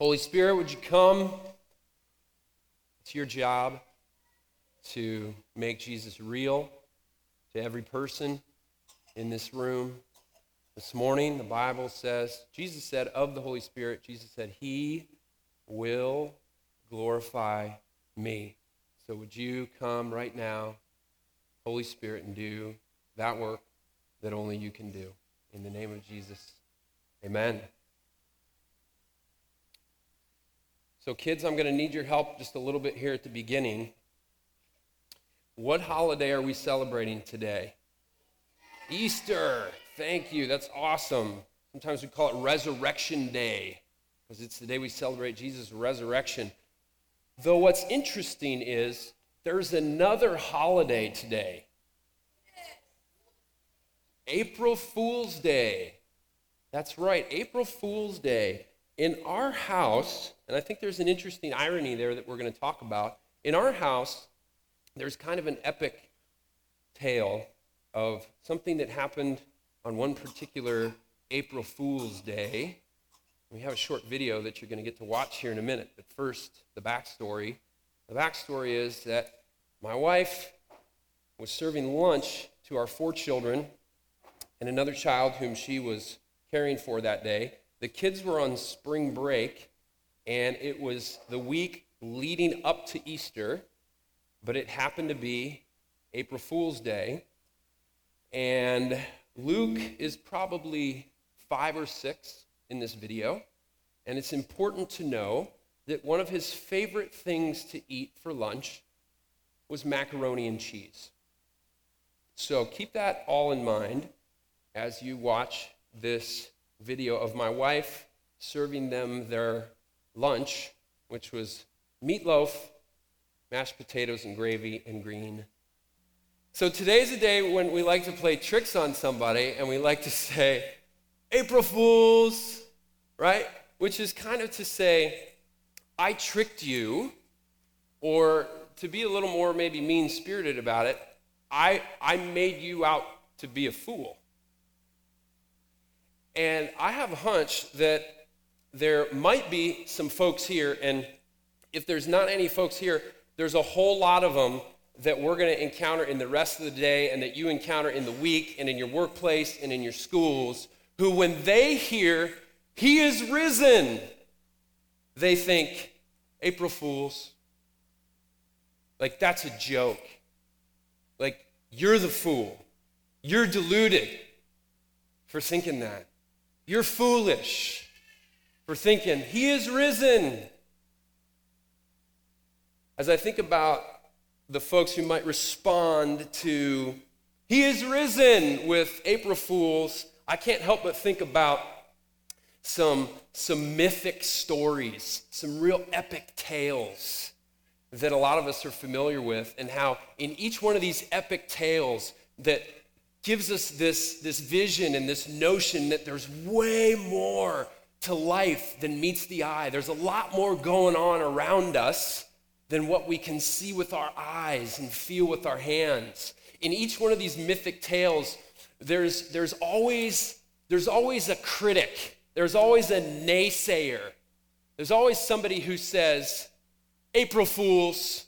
Holy Spirit, would you come? It's your job to make Jesus real to every person in this room. This morning, the Bible says, Jesus said of the Holy Spirit, Jesus said, He will glorify me. So would you come right now, Holy Spirit, and do that work that only you can do? In the name of Jesus, amen. So, kids, I'm going to need your help just a little bit here at the beginning. What holiday are we celebrating today? Easter. Thank you. That's awesome. Sometimes we call it Resurrection Day because it's the day we celebrate Jesus' resurrection. Though what's interesting is there's another holiday today April Fool's Day. That's right, April Fool's Day. In our house, and I think there's an interesting irony there that we're going to talk about. In our house, there's kind of an epic tale of something that happened on one particular April Fool's Day. We have a short video that you're going to get to watch here in a minute. But first, the backstory. The backstory is that my wife was serving lunch to our four children and another child whom she was caring for that day. The kids were on spring break, and it was the week leading up to Easter, but it happened to be April Fool's Day. And Luke is probably five or six in this video, and it's important to know that one of his favorite things to eat for lunch was macaroni and cheese. So keep that all in mind as you watch this video of my wife serving them their lunch, which was meatloaf, mashed potatoes, and gravy, and green. So today's a day when we like to play tricks on somebody and we like to say, April Fools, right? Which is kind of to say, I tricked you, or to be a little more maybe mean spirited about it, I, I made you out to be a fool. And I have a hunch that there might be some folks here, and if there's not any folks here, there's a whole lot of them that we're going to encounter in the rest of the day and that you encounter in the week and in your workplace and in your schools who, when they hear, He is risen, they think, April Fools. Like, that's a joke. Like, you're the fool. You're deluded for thinking that. You're foolish for thinking, He is risen. As I think about the folks who might respond to, He is risen with April Fools, I can't help but think about some, some mythic stories, some real epic tales that a lot of us are familiar with, and how in each one of these epic tales that gives us this, this vision and this notion that there's way more to life than meets the eye. There's a lot more going on around us than what we can see with our eyes and feel with our hands. In each one of these mythic tales, there's, there's, always, there's always a critic, there's always a naysayer, there's always somebody who says, April Fools,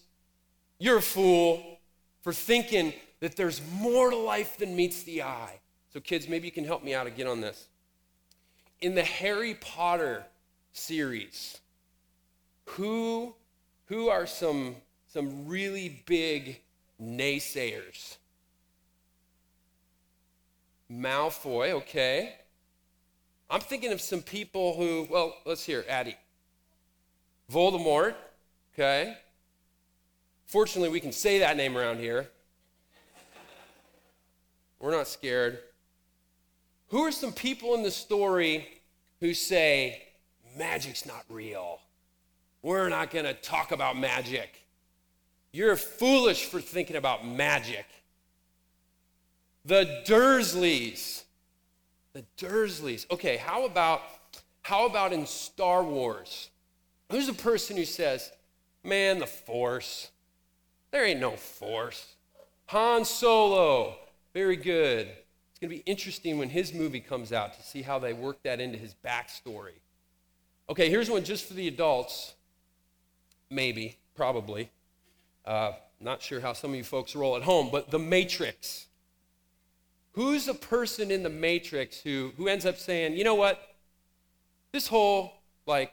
you're a fool for thinking that there's more to life than meets the eye. So, kids, maybe you can help me out again on this. In the Harry Potter series, who, who are some, some really big naysayers? Malfoy, okay. I'm thinking of some people who, well, let's hear, Addie. Voldemort, okay. Fortunately, we can say that name around here. We're not scared. Who are some people in the story who say, magic's not real? We're not going to talk about magic. You're foolish for thinking about magic. The Dursleys. The Dursleys. Okay, how about how about in Star Wars? Who's the person who says, "Man, the Force. There ain't no Force." Han Solo. Very good. It's going to be interesting when his movie comes out to see how they work that into his backstory. Okay, here's one just for the adults. Maybe, probably. Uh, not sure how some of you folks roll at home, but the Matrix. Who's a person in the Matrix who, who ends up saying, you know what? This whole, like,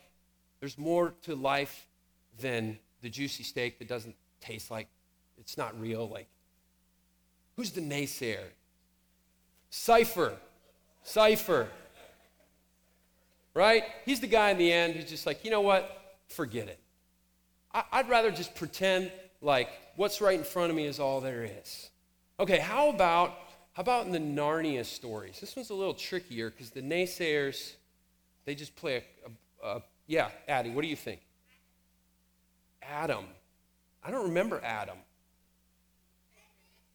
there's more to life than the juicy steak that doesn't taste like it's not real. Like, who's the naysayer? Cypher. Cypher. Right? He's the guy in the end who's just like, you know what? Forget it. I- would rather just pretend like what's right in front of me is all there is. Okay, how about how about in the Narnia stories? This one's a little trickier because the naysayers, they just play a, a, a yeah, Addie, what do you think? Adam. I don't remember Adam.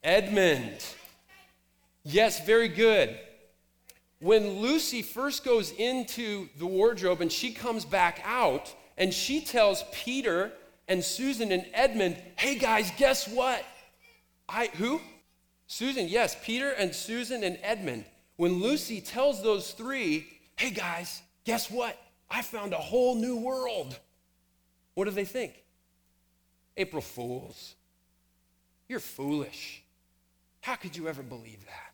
Edmund. Yes, very good. When Lucy first goes into the wardrobe and she comes back out and she tells Peter and Susan and Edmund, hey guys, guess what? I, who? Susan, yes, Peter and Susan and Edmund. When Lucy tells those three, hey guys, guess what? I found a whole new world. What do they think? April Fools. You're foolish. How could you ever believe that?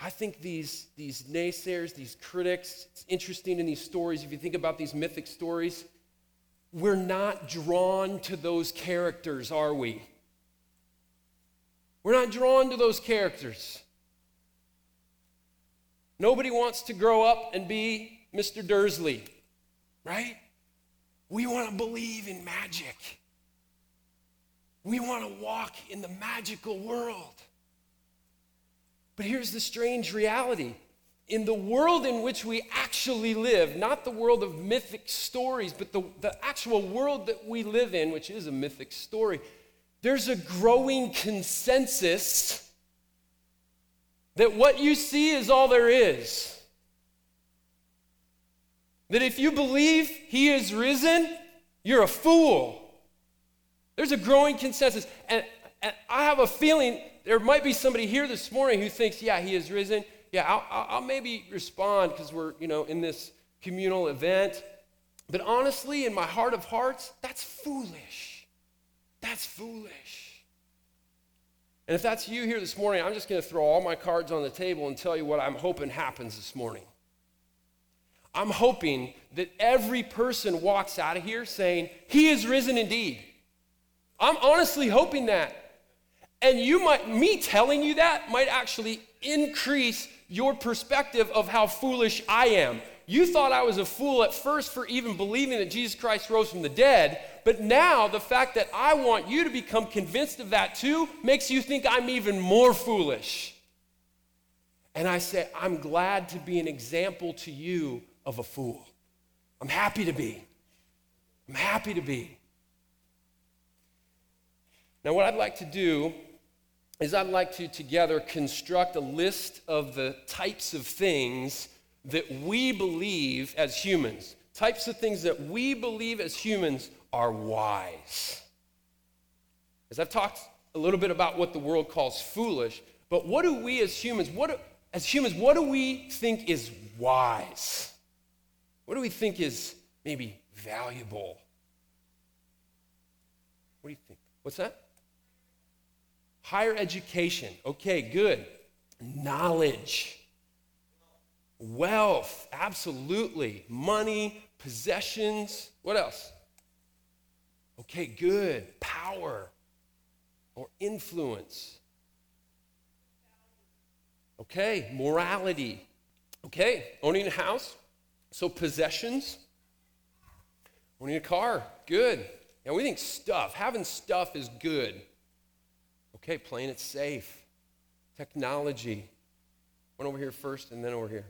I think these, these naysayers, these critics, it's interesting in these stories, if you think about these mythic stories, we're not drawn to those characters, are we? We're not drawn to those characters. Nobody wants to grow up and be Mr. Dursley, right? We want to believe in magic. We want to walk in the magical world. But here's the strange reality in the world in which we actually live, not the world of mythic stories, but the, the actual world that we live in, which is a mythic story, there's a growing consensus that what you see is all there is. That if you believe he is risen, you're a fool. There's a growing consensus. And, and I have a feeling there might be somebody here this morning who thinks, yeah, he is risen. Yeah, I'll, I'll maybe respond because we're, you know, in this communal event. But honestly, in my heart of hearts, that's foolish. That's foolish. And if that's you here this morning, I'm just going to throw all my cards on the table and tell you what I'm hoping happens this morning. I'm hoping that every person walks out of here saying, He is risen indeed. I'm honestly hoping that. And you might, me telling you that might actually increase your perspective of how foolish I am. You thought I was a fool at first for even believing that Jesus Christ rose from the dead, but now the fact that I want you to become convinced of that too makes you think I'm even more foolish. And I say, I'm glad to be an example to you of a fool. I'm happy to be. I'm happy to be. Now, what I'd like to do is I'd like to together construct a list of the types of things that we believe as humans, types of things that we believe as humans are wise. As I've talked a little bit about what the world calls foolish, but what do we as humans, what do, as humans, what do we think is wise? What do we think is maybe valuable? What do you think? What's that? Higher education. Okay, good. Knowledge. Wealth, absolutely. Money, possessions. What else? Okay, good. Power or influence. Okay, morality. Okay, owning a house. So, possessions. Owning a car. Good. And we think stuff, having stuff is good. Okay, playing it safe. Technology. One over here first and then over here.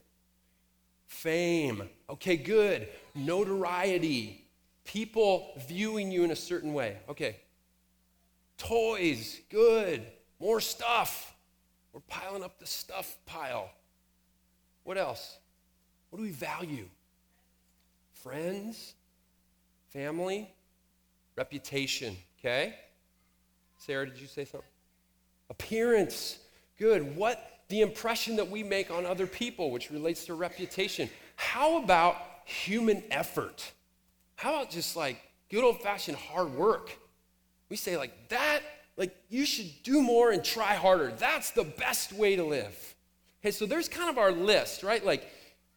Fame. Okay, good. Notoriety. People viewing you in a certain way. Okay. Toys. Good. More stuff. We're piling up the stuff pile. What else? What do we value? Friends, family, reputation. Okay? Sarah, did you say something? Appearance. Good. What the impression that we make on other people, which relates to reputation. How about human effort? How about just like good old fashioned hard work? We say, like, that, like, you should do more and try harder. That's the best way to live. Okay, so there's kind of our list, right? Like,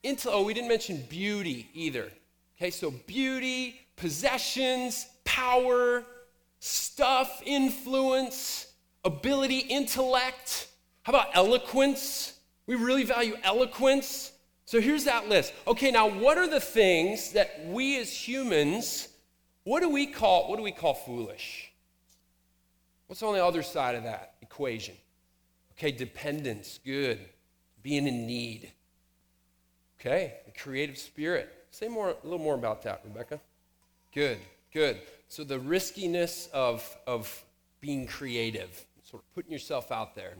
into, oh, we didn't mention beauty either. Okay, so beauty, possessions, power, stuff, influence, ability, intellect. How about eloquence? We really value eloquence. So here's that list. Okay, now what are the things that we as humans, what do we call what do we call foolish? What's on the other side of that equation? Okay, dependence, good. Being in need. Okay, the creative spirit. Say more a little more about that, Rebecca. Good, good. So the riskiness of of being creative, sort of putting yourself out there,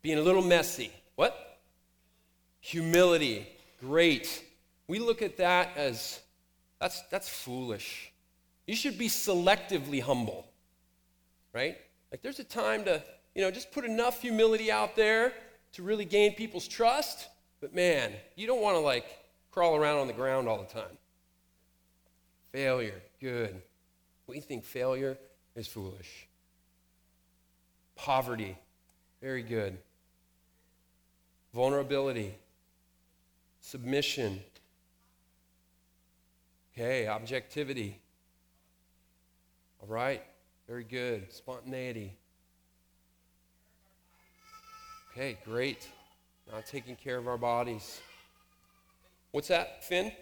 being a little messy. What? Humility. Great. We look at that as that's that's foolish. You should be selectively humble. Right? Like there's a time to, you know, just put enough humility out there to really gain people's trust, but man, you don't want to like crawl around on the ground all the time. Failure, good. We think failure is foolish. Poverty, very good. Vulnerability, submission. Okay, objectivity. All right, very good. Spontaneity. Okay, great. Not taking care of our bodies. What's that, Finn?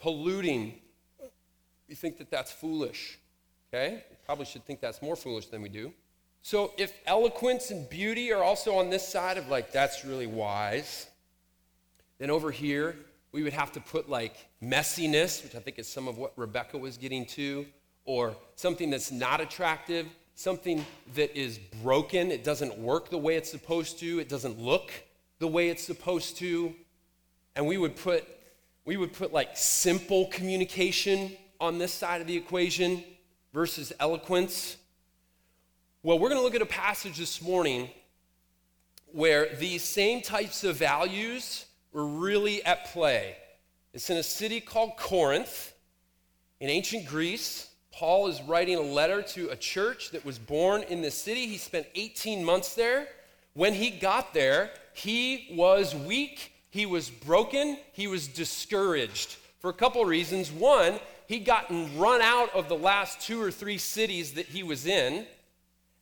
Polluting. You think that that's foolish. Okay? Probably should think that's more foolish than we do. So if eloquence and beauty are also on this side of like, that's really wise, then over here, we would have to put like messiness, which I think is some of what Rebecca was getting to, or something that's not attractive, something that is broken, it doesn't work the way it's supposed to, it doesn't look the way it's supposed to. And we would put we would put like simple communication on this side of the equation versus eloquence. Well, we're going to look at a passage this morning where these same types of values were really at play. It's in a city called Corinth in ancient Greece. Paul is writing a letter to a church that was born in the city. He spent 18 months there. When he got there, he was weak, he was broken, he was discouraged for a couple reasons. One, he'd gotten run out of the last two or three cities that he was in.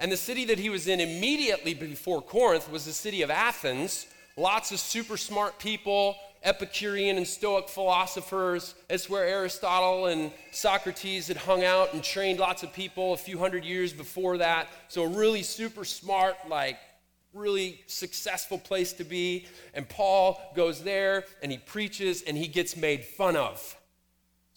And the city that he was in immediately before Corinth was the city of Athens. Lots of super smart people, Epicurean and Stoic philosophers. It's where Aristotle and Socrates had hung out and trained lots of people a few hundred years before that. So, a really super smart, like, really successful place to be. And Paul goes there and he preaches and he gets made fun of.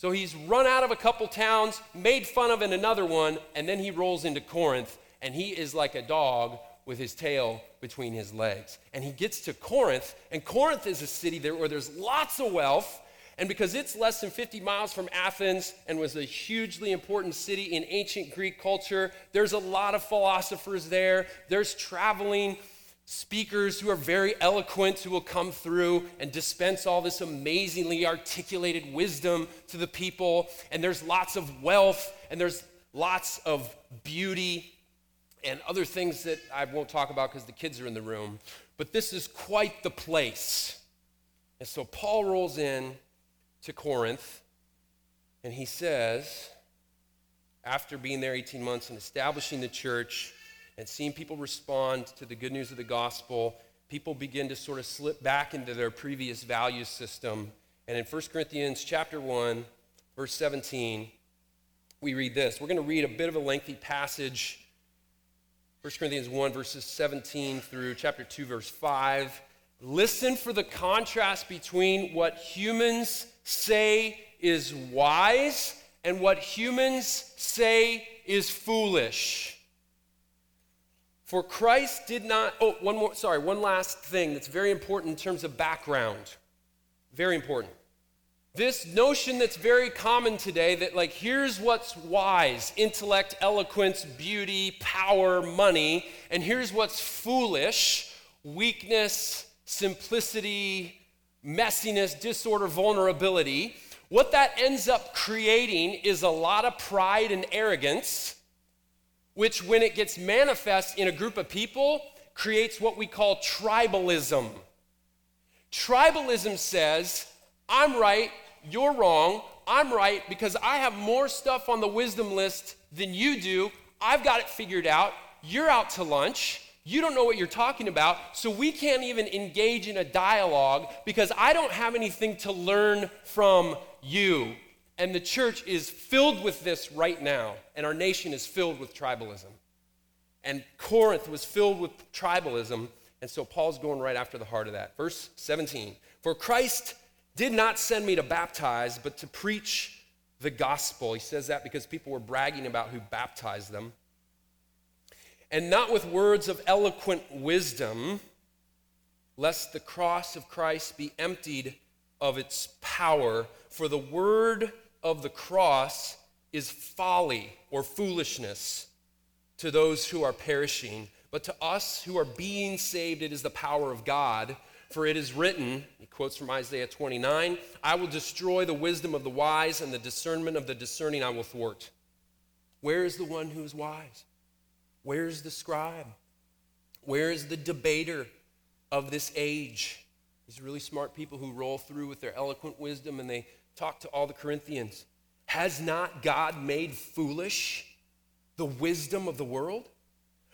So, he's run out of a couple towns, made fun of in another one, and then he rolls into Corinth and he is like a dog with his tail between his legs. And he gets to Corinth, and Corinth is a city there where there's lots of wealth. And because it's less than 50 miles from Athens and was a hugely important city in ancient Greek culture, there's a lot of philosophers there. There's traveling speakers who are very eloquent who will come through and dispense all this amazingly articulated wisdom to the people. And there's lots of wealth and there's lots of beauty and other things that I won't talk about because the kids are in the room. But this is quite the place. And so Paul rolls in to Corinth and he says, after being there 18 months and establishing the church and seeing people respond to the good news of the gospel, people begin to sort of slip back into their previous value system. And in 1 Corinthians chapter 1, verse 17, we read this. We're going to read a bit of a lengthy passage 1 Corinthians 1, verses 17 through chapter 2, verse 5. Listen for the contrast between what humans say is wise and what humans say is foolish. For Christ did not, oh, one more, sorry, one last thing that's very important in terms of background. Very important. This notion that's very common today that, like, here's what's wise intellect, eloquence, beauty, power, money, and here's what's foolish weakness, simplicity, messiness, disorder, vulnerability, what that ends up creating is a lot of pride and arrogance, which, when it gets manifest in a group of people, creates what we call tribalism. Tribalism says, I'm right, you're wrong, I'm right because I have more stuff on the wisdom list than you do. I've got it figured out. You're out to lunch. You don't know what you're talking about, so we can't even engage in a dialogue because I don't have anything to learn from you. And the church is filled with this right now, and our nation is filled with tribalism. And Corinth was filled with tribalism, and so Paul's going right after the heart of that. Verse 17 For Christ did not send me to baptize, but to preach the gospel. He says that because people were bragging about who baptized them. And not with words of eloquent wisdom, lest the cross of Christ be emptied of its power. For the word of the cross is folly or foolishness to those who are perishing, but to us who are being saved, it is the power of God. For it is written, he quotes from Isaiah 29, I will destroy the wisdom of the wise, and the discernment of the discerning I will thwart. Where is the one who is wise? Where is the scribe? Where is the debater of this age? These really smart people who roll through with their eloquent wisdom and they talk to all the Corinthians. Has not God made foolish the wisdom of the world?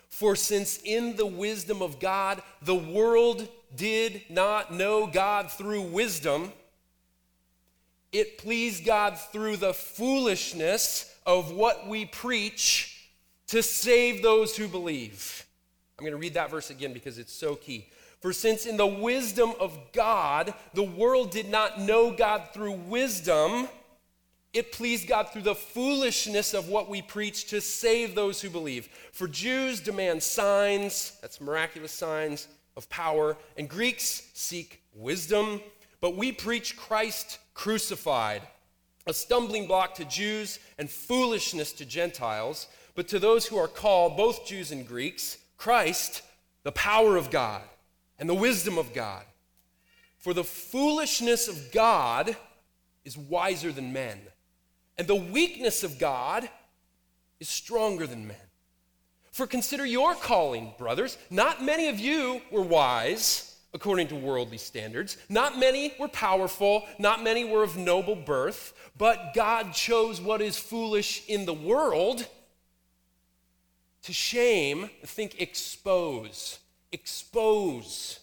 For since in the wisdom of God, the world did not know God through wisdom, it pleased God through the foolishness of what we preach to save those who believe. I'm going to read that verse again because it's so key. For since in the wisdom of God, the world did not know God through wisdom, it pleased God through the foolishness of what we preach to save those who believe. For Jews demand signs, that's miraculous signs of power, and Greeks seek wisdom, but we preach Christ crucified, a stumbling block to Jews and foolishness to Gentiles, but to those who are called, both Jews and Greeks, Christ, the power of God and the wisdom of God. For the foolishness of God is wiser than men and the weakness of God is stronger than men. For consider your calling, brothers. Not many of you were wise according to worldly standards. Not many were powerful. Not many were of noble birth. But God chose what is foolish in the world to shame, think expose, expose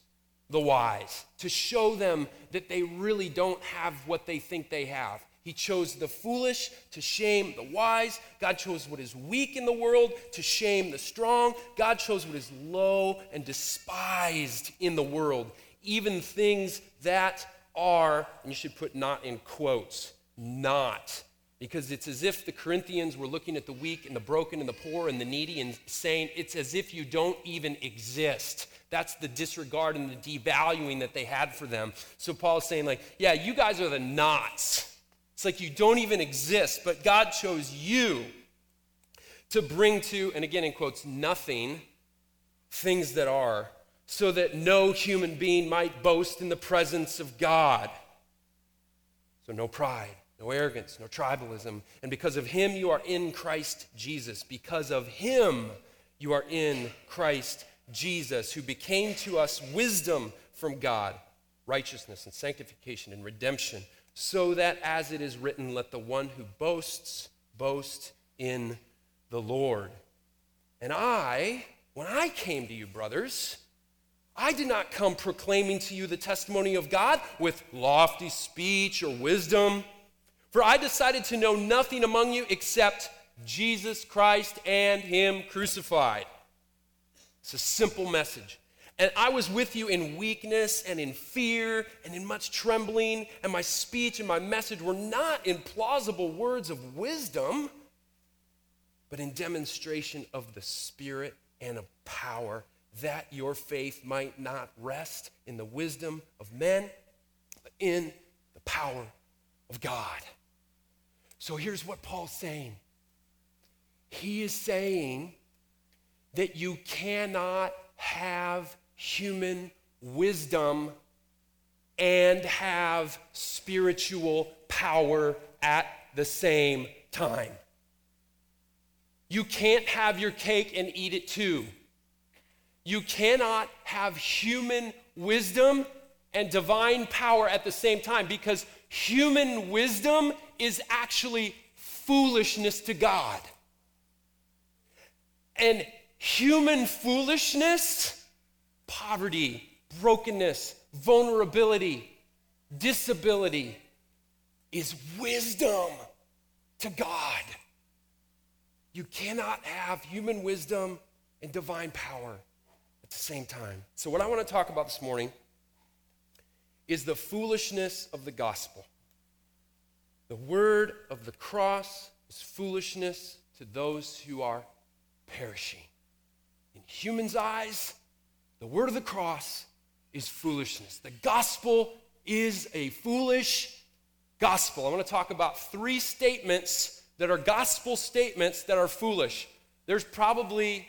the wise, to show them that they really don't have what they think they have. He chose the foolish to shame the wise. God chose what is weak in the world to shame the strong. God chose what is low and despised in the world, even things that are, and you should put not in quotes, not. Because it's as if the Corinthians were looking at the weak and the broken and the poor and the needy and saying, it's as if you don't even exist. That's the disregard and the devaluing that they had for them. So Paul's saying, like, yeah, you guys are the knots it's like you don't even exist, but God chose you to bring to, and again in quotes, nothing, things that are, so that no human being might boast in the presence of God. So no pride, no arrogance, no tribalism. And because of him, you are in Christ Jesus. Because of him, you are in Christ Jesus, who became to us wisdom from God, righteousness and sanctification and redemption so that as it is written, let the one who boasts boast in the Lord. And I, when I came to you, brothers, I did not come proclaiming to you the testimony of God with lofty speech or wisdom, for I decided to know nothing among you except Jesus Christ and Him crucified. It's a simple message. And I was with you in weakness and in fear and in much trembling, and my speech and my message were not in plausible words of wisdom, but in demonstration of the Spirit and of power, that your faith might not rest in the wisdom of men, but in the power of God. So here's what Paul's saying he is saying that you cannot have human wisdom and have spiritual power at the same time. You can't have your cake and eat it too. You cannot have human wisdom and divine power at the same time because human wisdom is actually foolishness to God. And human foolishness, poverty, brokenness, vulnerability, disability, is wisdom to God. You cannot have human wisdom and divine power at the same time. So, what I want to talk about this morning is the foolishness of the gospel. The word of the cross is foolishness to those who are perishing. In humans' eyes, the word of the cross is foolishness. The gospel is a foolish gospel. I want to talk about three statements that are gospel statements that are foolish. There's probably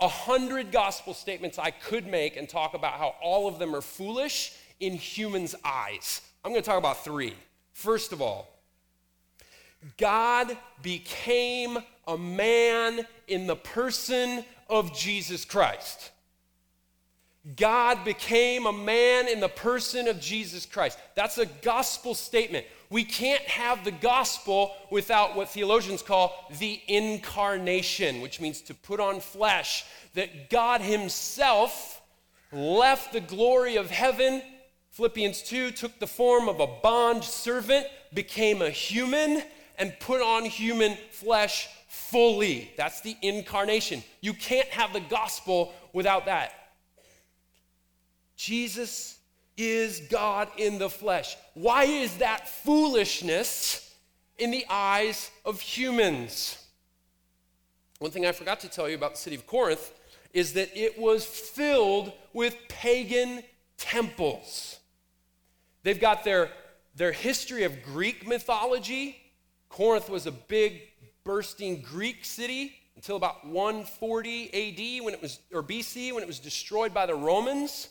a hundred gospel statements I could make and talk about how all of them are foolish in humans' eyes. I'm going to talk about three. First of all, God became a man in the person of Jesus Christ. God became a man in the person of Jesus Christ. That's a gospel statement. We can't have the gospel without what theologians call the incarnation, which means to put on flesh. That God Himself left the glory of heaven, Philippians 2, took the form of a bond servant, became a human, and put on human flesh fully. That's the incarnation. You can't have the gospel without that. Jesus is God in the flesh. Why is that foolishness in the eyes of humans? One thing I forgot to tell you about the city of Corinth is that it was filled with pagan temples. They've got their, their history of Greek mythology. Corinth was a big, bursting Greek city until about 140 AD when it was, or BC when it was destroyed by the Romans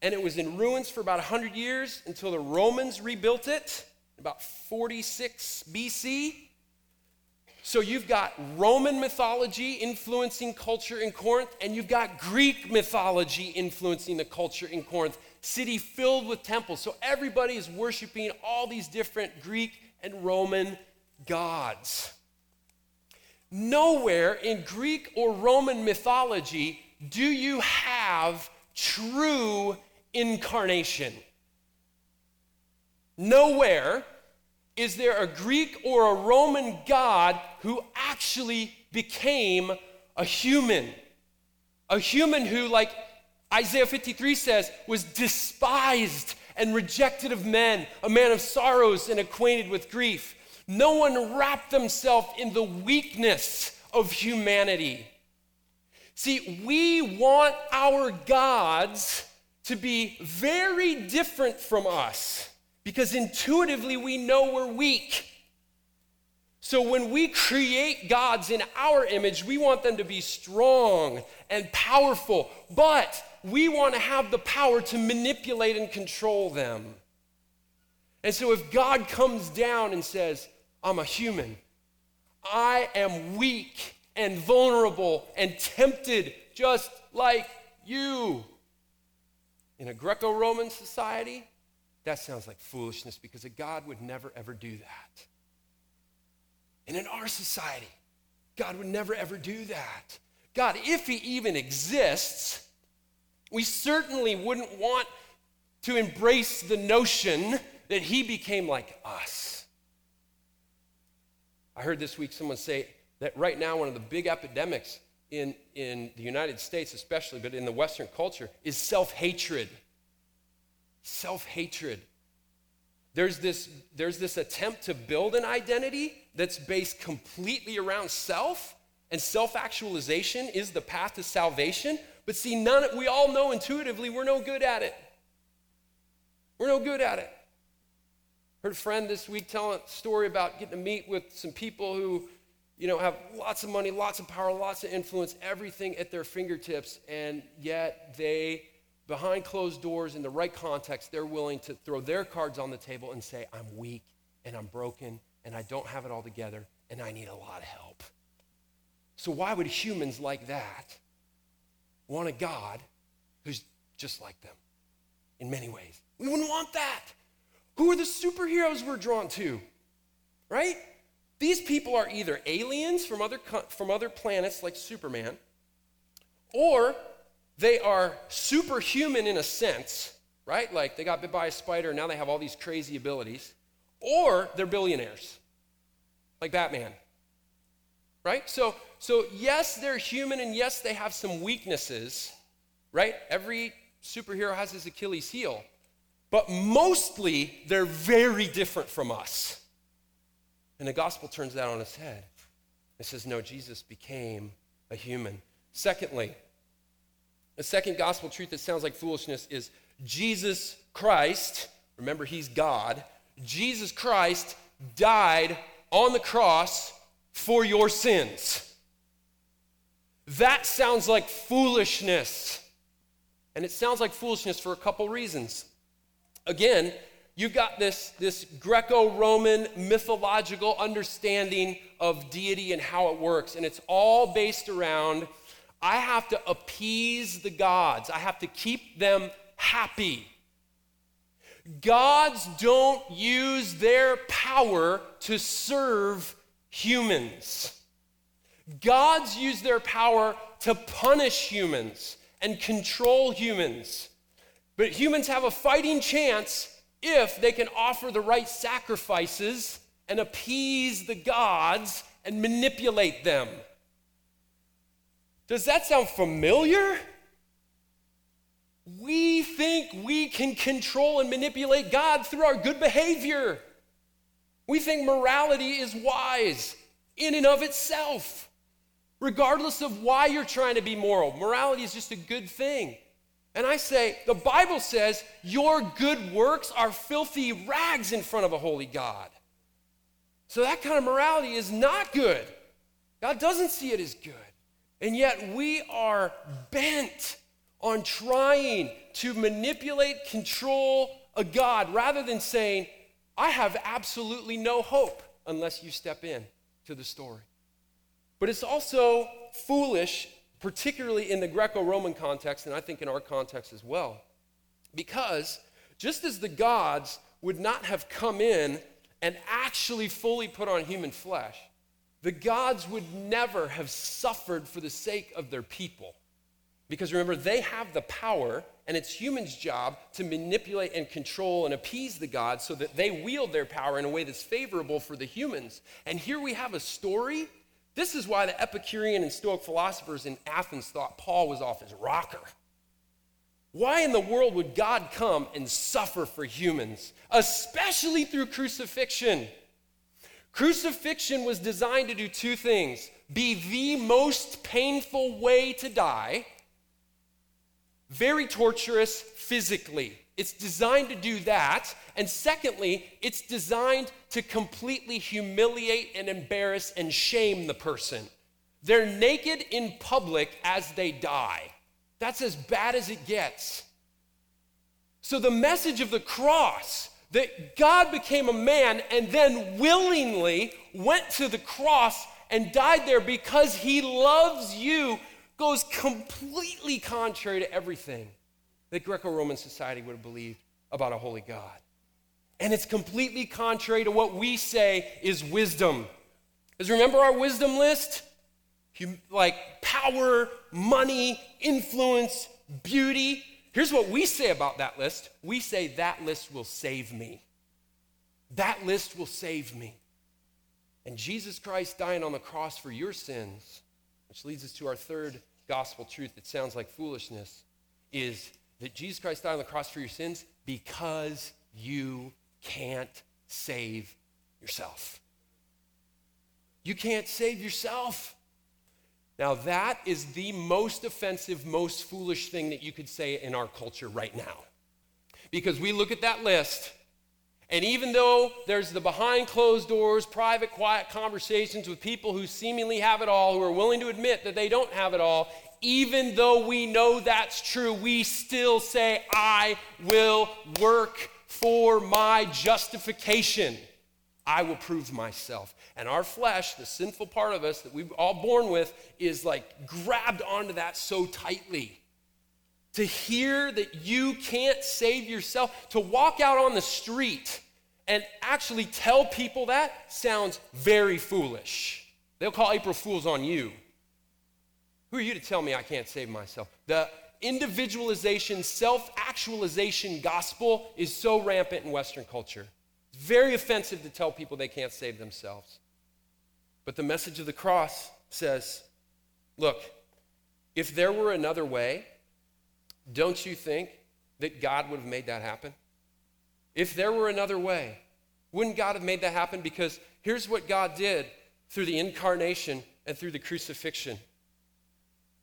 and it was in ruins for about 100 years until the Romans rebuilt it, about 46 BC. So you've got Roman mythology influencing culture in Corinth, and you've got Greek mythology influencing the culture in Corinth. City filled with temples. So everybody is worshiping all these different Greek and Roman gods. Nowhere in Greek or Roman mythology do you have true incarnation. Nowhere is there a Greek or a Roman God who actually became a human. A human who, like Isaiah 53 says, was despised and rejected of men, a man of sorrows and acquainted with grief. No one wrapped themselves in the weakness of humanity. See, we want our gods to be very different from us because intuitively we know we're weak. So when we create gods in our image, we want them to be strong and powerful, but we want to have the power to manipulate and control them. And so if God comes down and says, I'm a human, I am weak and vulnerable and tempted just like you. In a Greco Roman society, that sounds like foolishness because a God would never ever do that. And in our society, God would never ever do that. God, if He even exists, we certainly wouldn't want to embrace the notion that He became like us. I heard this week someone say that right now, one of the big epidemics in, in the United States, especially, but in the Western culture, is self hatred. Self hatred. There's this, there's this attempt to build an identity that's based completely around self, and self actualization is the path to salvation. But see, none, we all know intuitively we're no good at it. We're no good at it. Heard a friend this week tell a story about getting to meet with some people who you know, have lots of money, lots of power, lots of influence, everything at their fingertips, and yet they behind closed doors in the right context, they're willing to throw their cards on the table and say, I'm weak and I'm broken and I don't have it all together and I need a lot of help. So, why would humans like that want a God who's just like them in many ways? We wouldn't want that. Who are the superheroes we're drawn to? Right? These people are either aliens from other, from other planets like Superman, or they are superhuman in a sense, right? Like they got bit by a spider and now they have all these crazy abilities, or they're billionaires, like Batman, right? So, so yes, they're human and yes, they have some weaknesses, right? Every superhero has his Achilles heel, but mostly they're very different from us. And the gospel turns that on its head. It says, no, Jesus became a human. Secondly, the second gospel truth that sounds like foolishness is Jesus Christ, remember he's God, Jesus Christ died on the cross for your sins. That sounds like foolishness. And it sounds like foolishness for a couple reasons. Again, you've got this, this Greco Roman mythological understanding of deity and how it works, and it's all based around I have to appease the gods, I have to keep them happy. Gods don't use their power to serve humans. Gods use their power to punish humans and control humans. But humans have a fighting chance if they can offer the right sacrifices and appease the gods and manipulate them. Does that sound familiar? We think we can control and manipulate God through our good behavior. We think morality is wise in and of itself, regardless of why you're trying to be moral. Morality is just a good thing. And I say, the Bible says your good works are filthy rags in front of a holy God. So that kind of morality is not good. God doesn't see it as good. And yet we are bent on trying to manipulate, control a God rather than saying, I have absolutely no hope unless you step in to the story. But it's also foolish particularly in the Greco Roman context, and I think in our context as well. Because just as the gods would not have come in and actually fully put on human flesh, the gods would never have suffered for the sake of their people. Because remember, they have the power, and it's humans' job to manipulate and control and appease the gods so that they wield their power in a way that's favorable for the humans. And here we have a story this is why the Epicurean and Stoic philosophers in Athens thought Paul was off his rocker. Why in the world would God come and suffer for humans, especially through crucifixion? Crucifixion was designed to do two things be the most painful way to die, very torturous physically. It's designed to do that. And secondly, it's designed to completely humiliate and embarrass and shame the person. They're naked in public as they die. That's as bad as it gets. So, the message of the cross that God became a man and then willingly went to the cross and died there because he loves you goes completely contrary to everything that Greco Roman society would have believed about a holy God. And it's completely contrary to what we say is wisdom. Because remember our wisdom list? Like power, money, influence, beauty. Here's what we say about that list we say that list will save me. That list will save me. And Jesus Christ dying on the cross for your sins, which leads us to our third gospel truth that sounds like foolishness, is that Jesus Christ died on the cross for your sins because you can't save yourself. You can't save yourself. Now, that is the most offensive, most foolish thing that you could say in our culture right now. Because we look at that list, and even though there's the behind closed doors, private, quiet conversations with people who seemingly have it all, who are willing to admit that they don't have it all, even though we know that's true, we still say, I will work for my justification. I will prove myself. And our flesh, the sinful part of us that we've all born with, is like grabbed onto that so tightly. To hear that you can't save yourself, to walk out on the street and actually tell people that sounds very foolish. They'll call April Fools on you. Who are you to tell me I can't save myself? The individualization, self actualization gospel is so rampant in Western culture. It's very offensive to tell people they can't save themselves. But the message of the cross says look, if there were another way, don't you think that God would have made that happen? If there were another way, wouldn't God have made that happen? Because here's what God did through the incarnation and through the crucifixion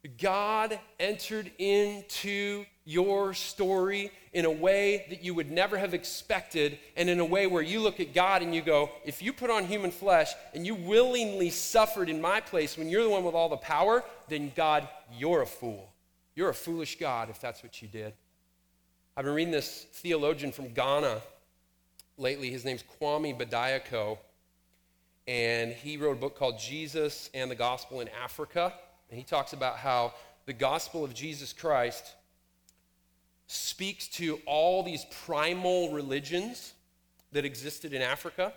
God entered into your story in a way that you would never have expected, and in a way where you look at God and you go, if you put on human flesh and you willingly suffered in my place when you're the one with all the power, then God, you're a fool. You're a foolish God if that's what you did. I've been reading this theologian from Ghana lately. His name's Kwame Bediako. And he wrote a book called Jesus and the Gospel in Africa. And he talks about how the gospel of Jesus Christ speaks to all these primal religions that existed in Africa.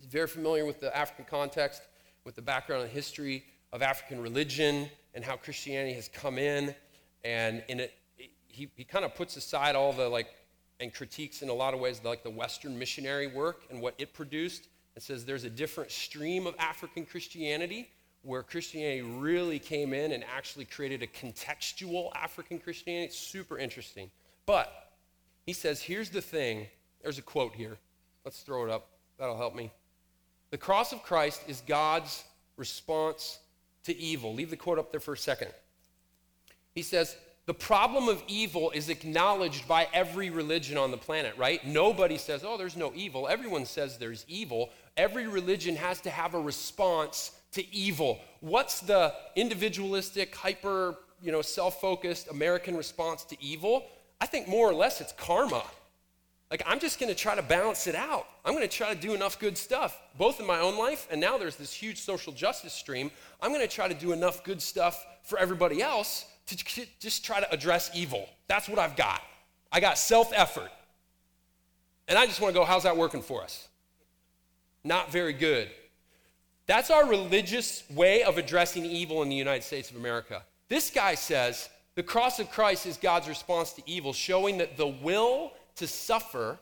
He's very familiar with the African context, with the background and history of African religion and how Christianity has come in. And in it, he, he kind of puts aside all the like and critiques in a lot of ways like the Western missionary work and what it produced and says there's a different stream of African Christianity where Christianity really came in and actually created a contextual African Christianity. It's super interesting. But he says, here's the thing. There's a quote here. Let's throw it up. That'll help me. The cross of Christ is God's response to evil. Leave the quote up there for a second. He says, the problem of evil is acknowledged by every religion on the planet, right? Nobody says, oh, there's no evil. Everyone says there's evil. Every religion has to have a response to evil. What's the individualistic, hyper, you know, self-focused American response to evil? I think more or less it's karma. Like, I'm just gonna try to balance it out. I'm gonna try to do enough good stuff, both in my own life, and now there's this huge social justice stream. I'm gonna try to do enough good stuff for everybody else to just try to address evil. That's what I've got. I got self effort. And I just want to go, how's that working for us? Not very good. That's our religious way of addressing evil in the United States of America. This guy says the cross of Christ is God's response to evil, showing that the will to suffer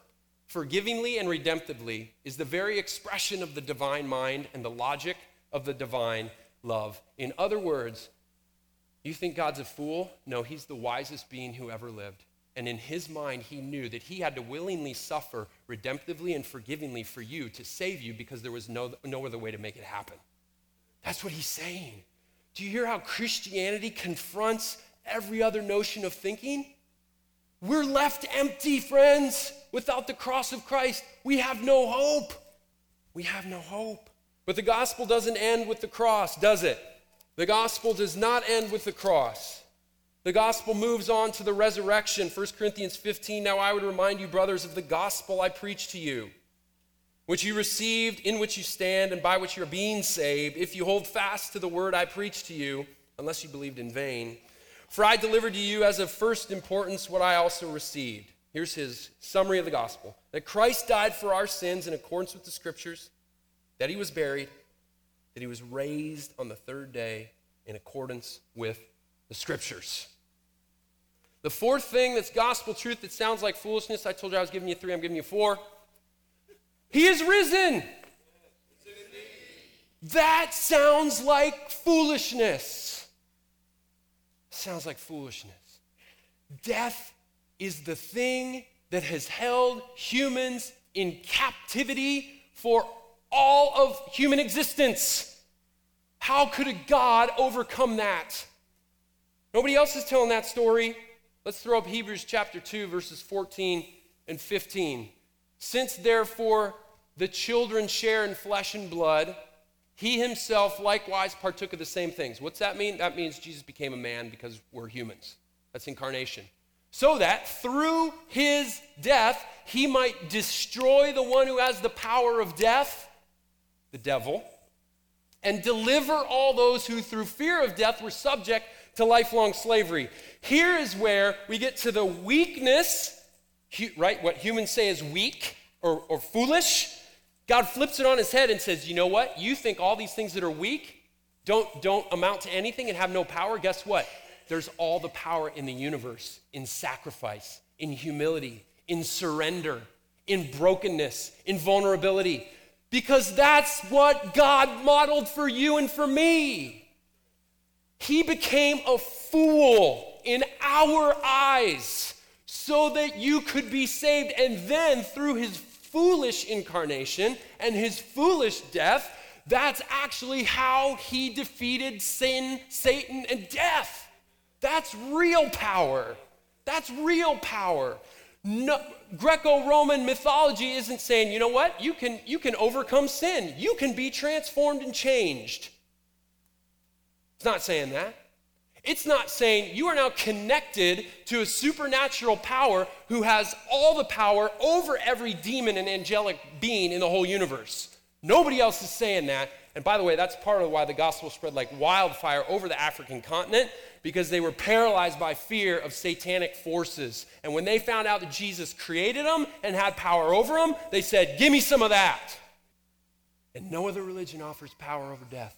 forgivingly and redemptively is the very expression of the divine mind and the logic of the divine love. In other words, you think God's a fool? No, he's the wisest being who ever lived. And in his mind, he knew that he had to willingly suffer redemptively and forgivingly for you to save you because there was no, no other way to make it happen. That's what he's saying. Do you hear how Christianity confronts every other notion of thinking? We're left empty, friends, without the cross of Christ. We have no hope. We have no hope. But the gospel doesn't end with the cross, does it? The gospel does not end with the cross. The gospel moves on to the resurrection. 1 Corinthians 15 Now I would remind you, brothers, of the gospel I preached to you, which you received, in which you stand, and by which you are being saved, if you hold fast to the word I preached to you, unless you believed in vain. For I delivered to you as of first importance what I also received. Here's his summary of the gospel that Christ died for our sins in accordance with the scriptures, that he was buried that he was raised on the third day in accordance with the scriptures. The fourth thing that's gospel truth that sounds like foolishness, I told you I was giving you three, I'm giving you four. He is risen. That sounds like foolishness. Sounds like foolishness. Death is the thing that has held humans in captivity for all of human existence. How could a God overcome that? Nobody else is telling that story. Let's throw up Hebrews chapter 2, verses 14 and 15. Since therefore the children share in flesh and blood, he himself likewise partook of the same things. What's that mean? That means Jesus became a man because we're humans. That's incarnation. So that through his death, he might destroy the one who has the power of death, the devil, and deliver all those who through fear of death were subject to lifelong slavery. Here is where we get to the weakness, right? What humans say is weak or, or foolish. God flips it on his head and says, You know what? You think all these things that are weak don't, don't amount to anything and have no power? Guess what? There's all the power in the universe in sacrifice, in humility, in surrender, in brokenness, in vulnerability. Because that's what God modeled for you and for me. He became a fool in our eyes so that you could be saved. And then through his foolish incarnation and his foolish death, that's actually how he defeated sin, Satan, and death. That's real power. That's real power. No, Greco-Roman mythology isn't saying, you know what? You can, you can overcome sin. You can be transformed and changed. It's not saying that. It's not saying you are now connected to a supernatural power who has all the power over every demon and angelic being in the whole universe. Nobody else is saying that. And by the way, that's part of why the gospel spread like wildfire over the African continent because they were paralyzed by fear of satanic forces. And when they found out that Jesus created them and had power over them, they said, Give me some of that. And no other religion offers power over death.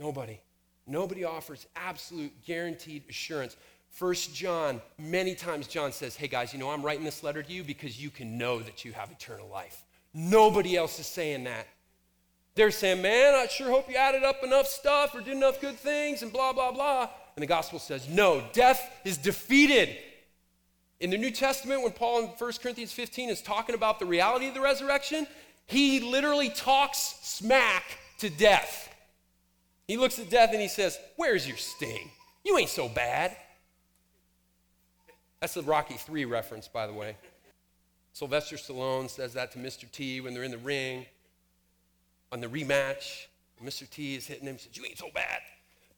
Nobody. Nobody offers absolute guaranteed assurance. First John, many times John says, Hey guys, you know, I'm writing this letter to you because you can know that you have eternal life. Nobody else is saying that. They're saying, Man, I sure hope you added up enough stuff or did enough good things and blah, blah, blah. And the gospel says, No, death is defeated. In the New Testament, when Paul in 1 Corinthians 15 is talking about the reality of the resurrection, he literally talks smack to death. He looks at death and he says, Where's your sting? You ain't so bad. That's the Rocky 3 reference, by the way. Sylvester Stallone says that to Mr. T when they're in the ring on the rematch. Mr. T is hitting him. He says, You ain't so bad.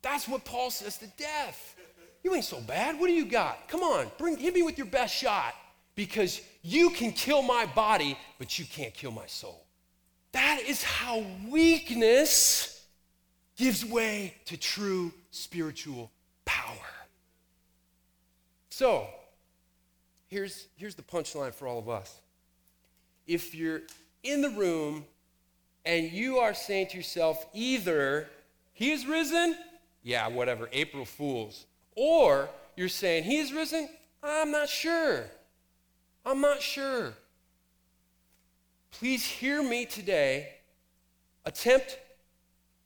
That's what Paul says to death. You ain't so bad. What do you got? Come on, bring, hit me with your best shot because you can kill my body, but you can't kill my soul. That is how weakness gives way to true spiritual power. So, here's, here's the punchline for all of us. If you're in the room and you are saying to yourself, either he is risen, yeah, whatever, April Fools, or you're saying, he is risen, I'm not sure. I'm not sure. Please hear me today. Attempt,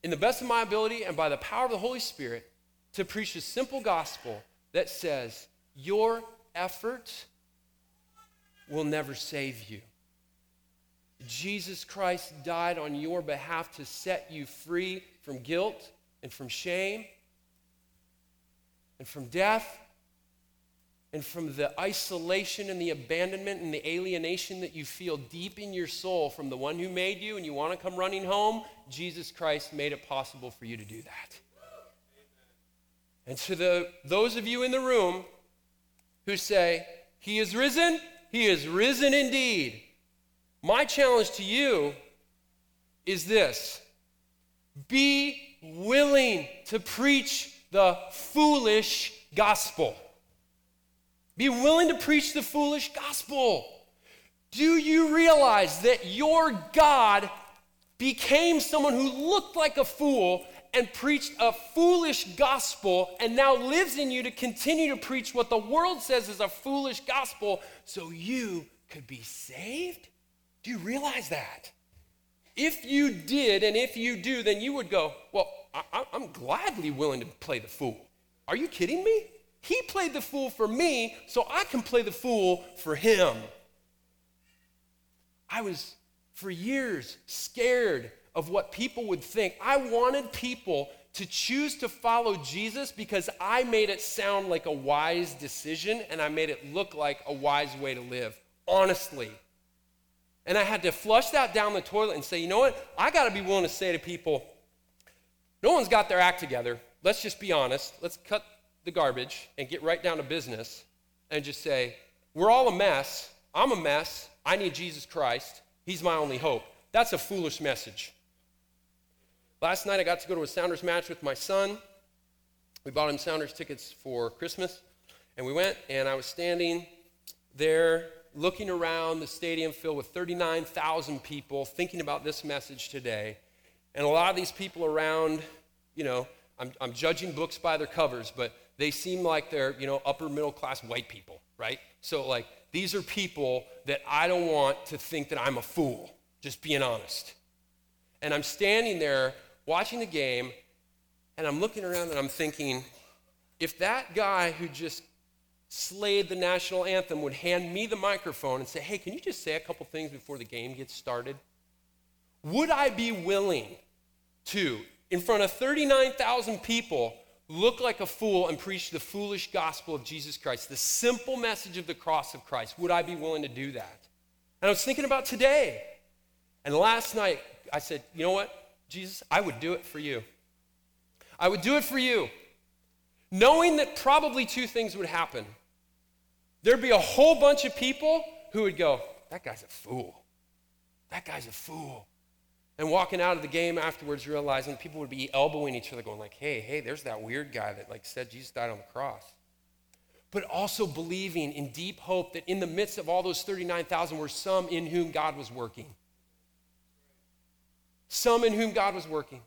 in the best of my ability and by the power of the Holy Spirit, to preach a simple gospel that says, Your effort will never save you. Jesus Christ died on your behalf to set you free from guilt and from shame and from death and from the isolation and the abandonment and the alienation that you feel deep in your soul from the one who made you and you want to come running home, Jesus Christ made it possible for you to do that. And to the, those of you in the room who say, He is risen, He is risen indeed. My challenge to you is this be willing to preach the foolish gospel. Be willing to preach the foolish gospel. Do you realize that your God became someone who looked like a fool and preached a foolish gospel and now lives in you to continue to preach what the world says is a foolish gospel so you could be saved? Do you realize that? If you did and if you do, then you would go, Well, I, am gladly willing to play the fool. Are you kidding me? He played the fool for me, so I can play the fool for him. I was, for years, scared of what people would think. I wanted people to choose to follow Jesus because I made it sound like a wise decision and I made it look like a wise way to live, honestly. And I had to flush that down the toilet and say, you know what? I got to be willing to say to people, no one's got their act together. Let's just be honest. Let's cut the garbage and get right down to business and just say, we're all a mess. I'm a mess. I need Jesus Christ. He's my only hope. That's a foolish message. Last night I got to go to a Sounders match with my son. We bought him Sounders tickets for Christmas. And we went, and I was standing there looking around the stadium filled with 39,000 people thinking about this message today. And a lot of these people around, you know, I'm, I'm judging books by their covers, but they seem like they're, you know, upper middle class white people, right? So, like, these are people that I don't want to think that I'm a fool, just being honest. And I'm standing there watching the game, and I'm looking around and I'm thinking, if that guy who just slayed the national anthem would hand me the microphone and say, hey, can you just say a couple things before the game gets started? Would I be willing to, in front of 39,000 people, look like a fool and preach the foolish gospel of Jesus Christ, the simple message of the cross of Christ? Would I be willing to do that? And I was thinking about today. And last night, I said, you know what, Jesus, I would do it for you. I would do it for you, knowing that probably two things would happen. There'd be a whole bunch of people who would go, That guy's a fool. That guy's a fool. And walking out of the game afterwards, realizing people would be elbowing each other, going like, hey, hey, there's that weird guy that like said Jesus died on the cross. But also believing in deep hope that in the midst of all those 39,000 were some in whom God was working. Some in whom God was working.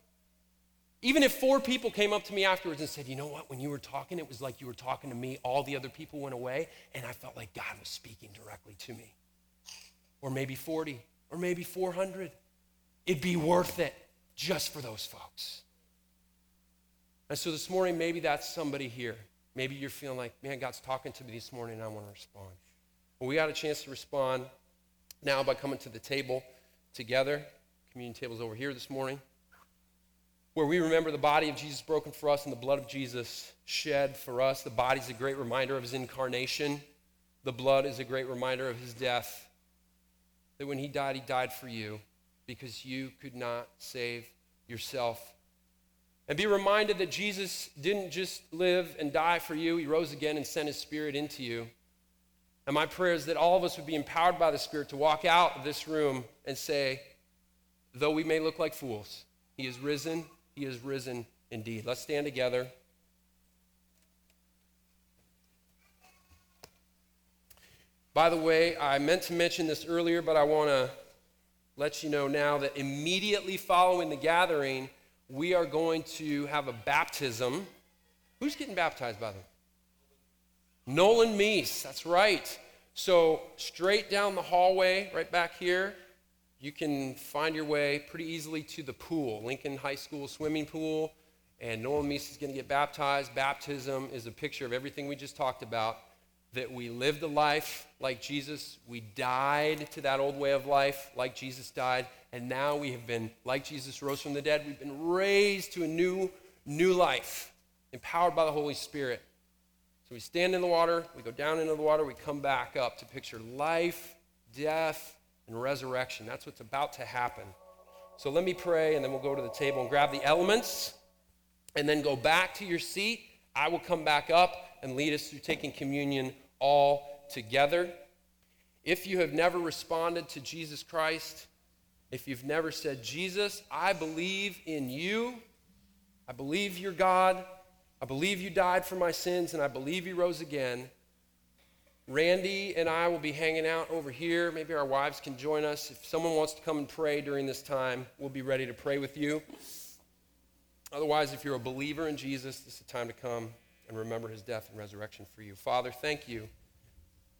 Even if four people came up to me afterwards and said, You know what? When you were talking, it was like you were talking to me. All the other people went away, and I felt like God was speaking directly to me. Or maybe 40, or maybe 400. It'd be worth it just for those folks. And so this morning, maybe that's somebody here. Maybe you're feeling like, man, God's talking to me this morning, and I want to respond. Well, we got a chance to respond now by coming to the table together. Communion table's over here this morning where we remember the body of Jesus broken for us and the blood of Jesus shed for us. The body is a great reminder of his incarnation, the blood is a great reminder of his death. That when he died, he died for you because you could not save yourself. And be reminded that Jesus didn't just live and die for you, he rose again and sent his spirit into you. And my prayer is that all of us would be empowered by the Spirit to walk out of this room and say, though we may look like fools, he is risen he is risen indeed. Let's stand together. By the way, I meant to mention this earlier, but I want to let you know now that immediately following the gathering, we are going to have a baptism. Who's getting baptized, by the way? Nolan Meese, that's right. So, straight down the hallway, right back here, you can find your way pretty easily to the pool, Lincoln High School swimming pool. And Nolan Meese is going to get baptized. Baptism is a picture of everything we just talked about that we lived a life like Jesus. We died to that old way of life like Jesus died. And now we have been, like Jesus rose from the dead, we've been raised to a new, new life, empowered by the Holy Spirit. So we stand in the water, we go down into the water, we come back up to picture life, death, and resurrection. That's what's about to happen. So let me pray, and then we'll go to the table and grab the elements, and then go back to your seat. I will come back up and lead us through taking communion all together. If you have never responded to Jesus Christ, if you've never said, Jesus, I believe in you, I believe you're God, I believe you died for my sins, and I believe you rose again. Randy and I will be hanging out over here. Maybe our wives can join us. If someone wants to come and pray during this time, we'll be ready to pray with you. Otherwise, if you're a believer in Jesus, this is the time to come and remember his death and resurrection for you. Father, thank you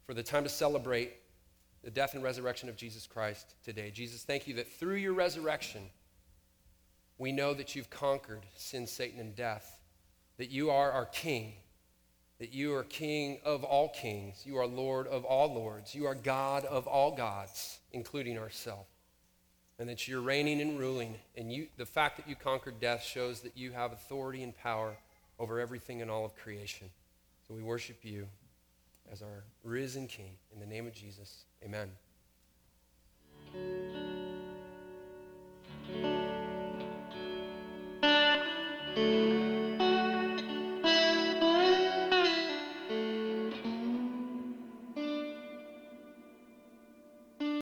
for the time to celebrate the death and resurrection of Jesus Christ today. Jesus, thank you that through your resurrection, we know that you've conquered sin, Satan, and death, that you are our King that you are King of all kings, you are Lord of all lords, you are God of all gods, including ourselves, and that you're reigning and ruling. And you, the fact that you conquered death shows that you have authority and power over everything and all of creation. So we worship you as our risen King. In the name of Jesus, amen.